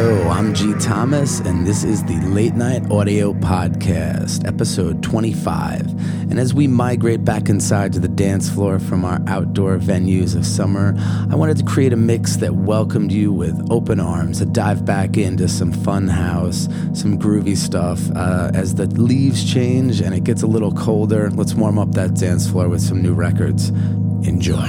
Hello, I'm G. Thomas, and this is the Late Night Audio Podcast, episode 25. And as we migrate back inside to the dance floor from our outdoor venues of summer, I wanted to create a mix that welcomed you with open arms, a dive back into some fun house, some groovy stuff. Uh, as the leaves change and it gets a little colder, let's warm up that dance floor with some new records. Enjoy.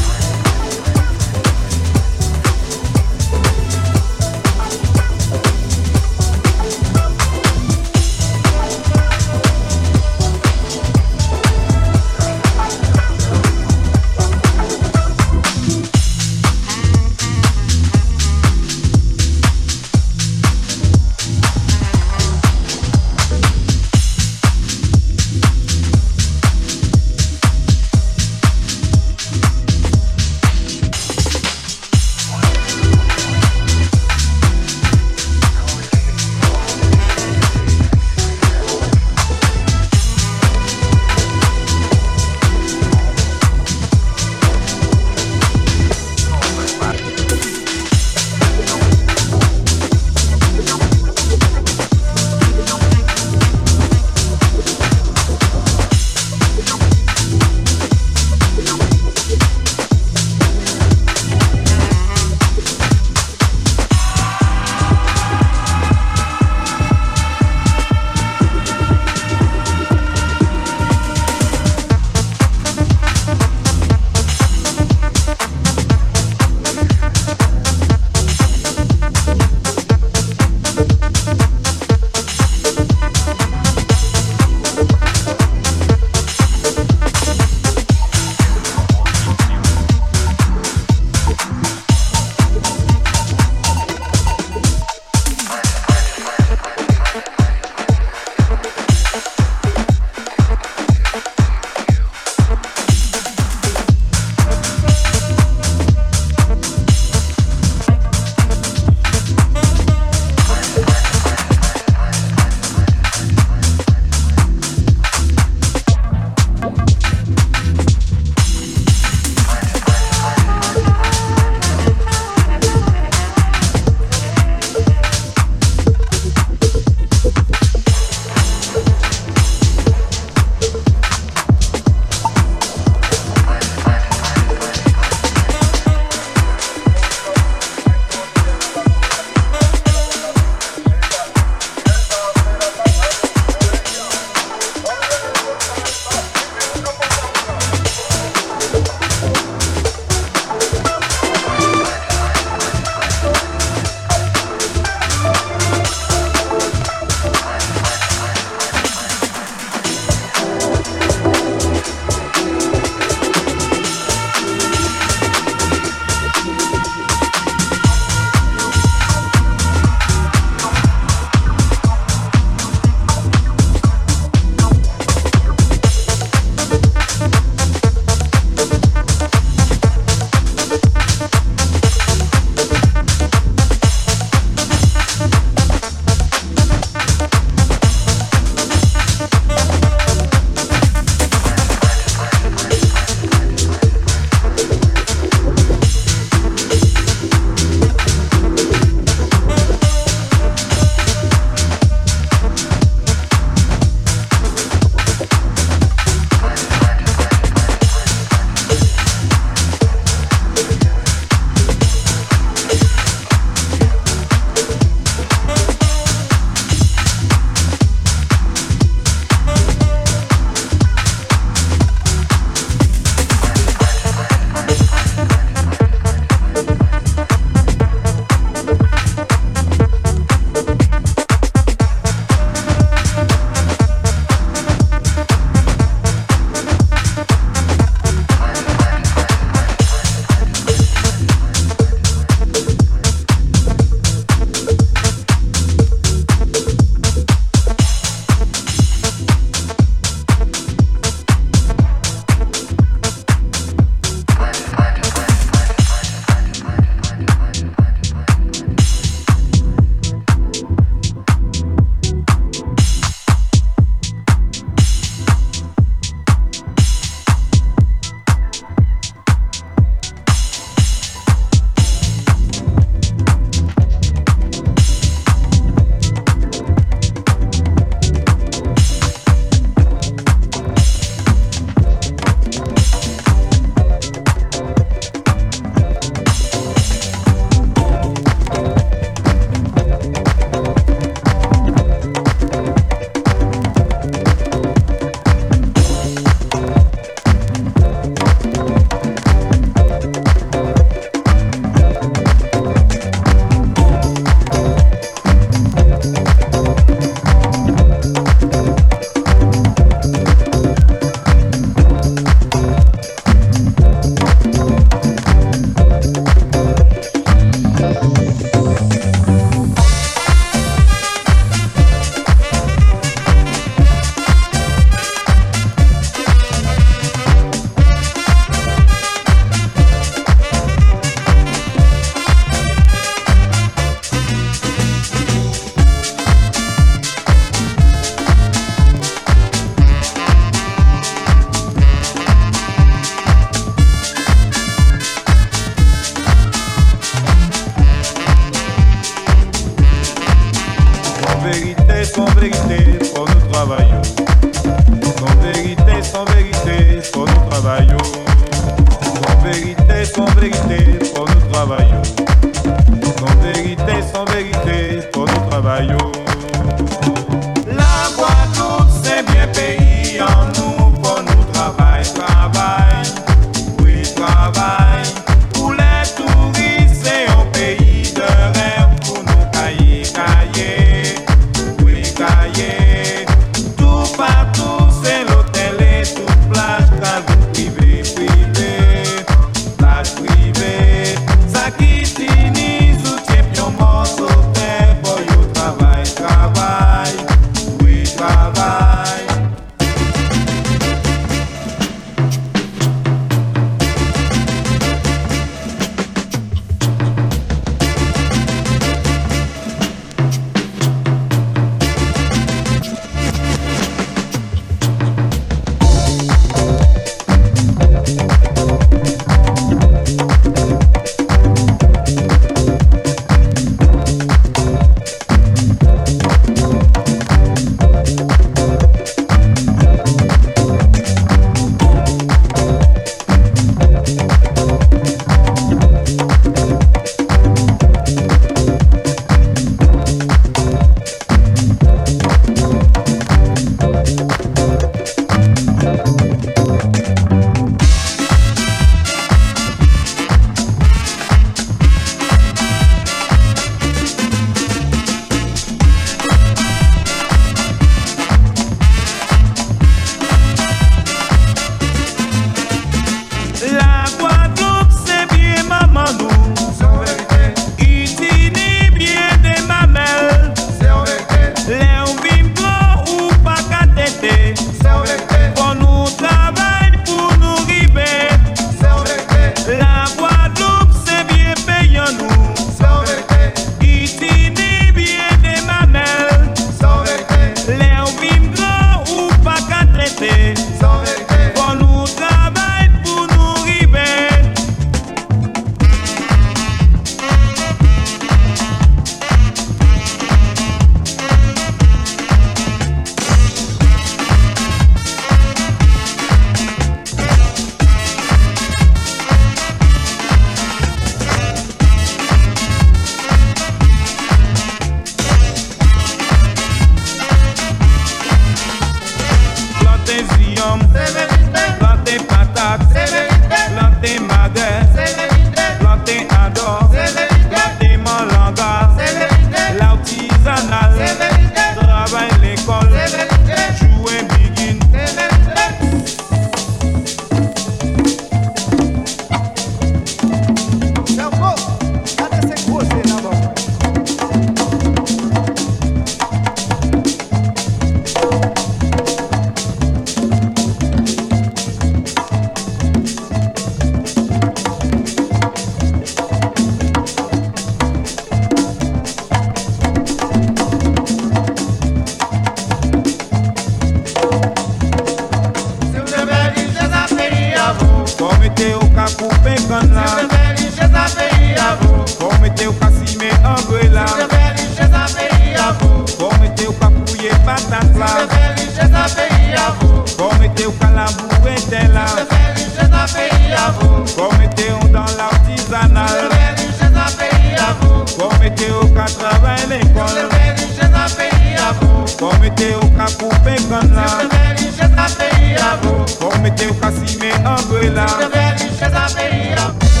angola. Se belixeza peyi avô Vou meter o papuye batata lá Se belixeza peyi avô Vou meter o calambu em tela Se belixeza peyi avô Vou meter um dans l'artisanal Se belixeza peyi avô Vou meter o catrava em Lincoln Se belixeza peyi avô Vou meter o capu pecan lá Se belixeza peyi avô Vou meter o cacime angola. Se belixeza peyi avô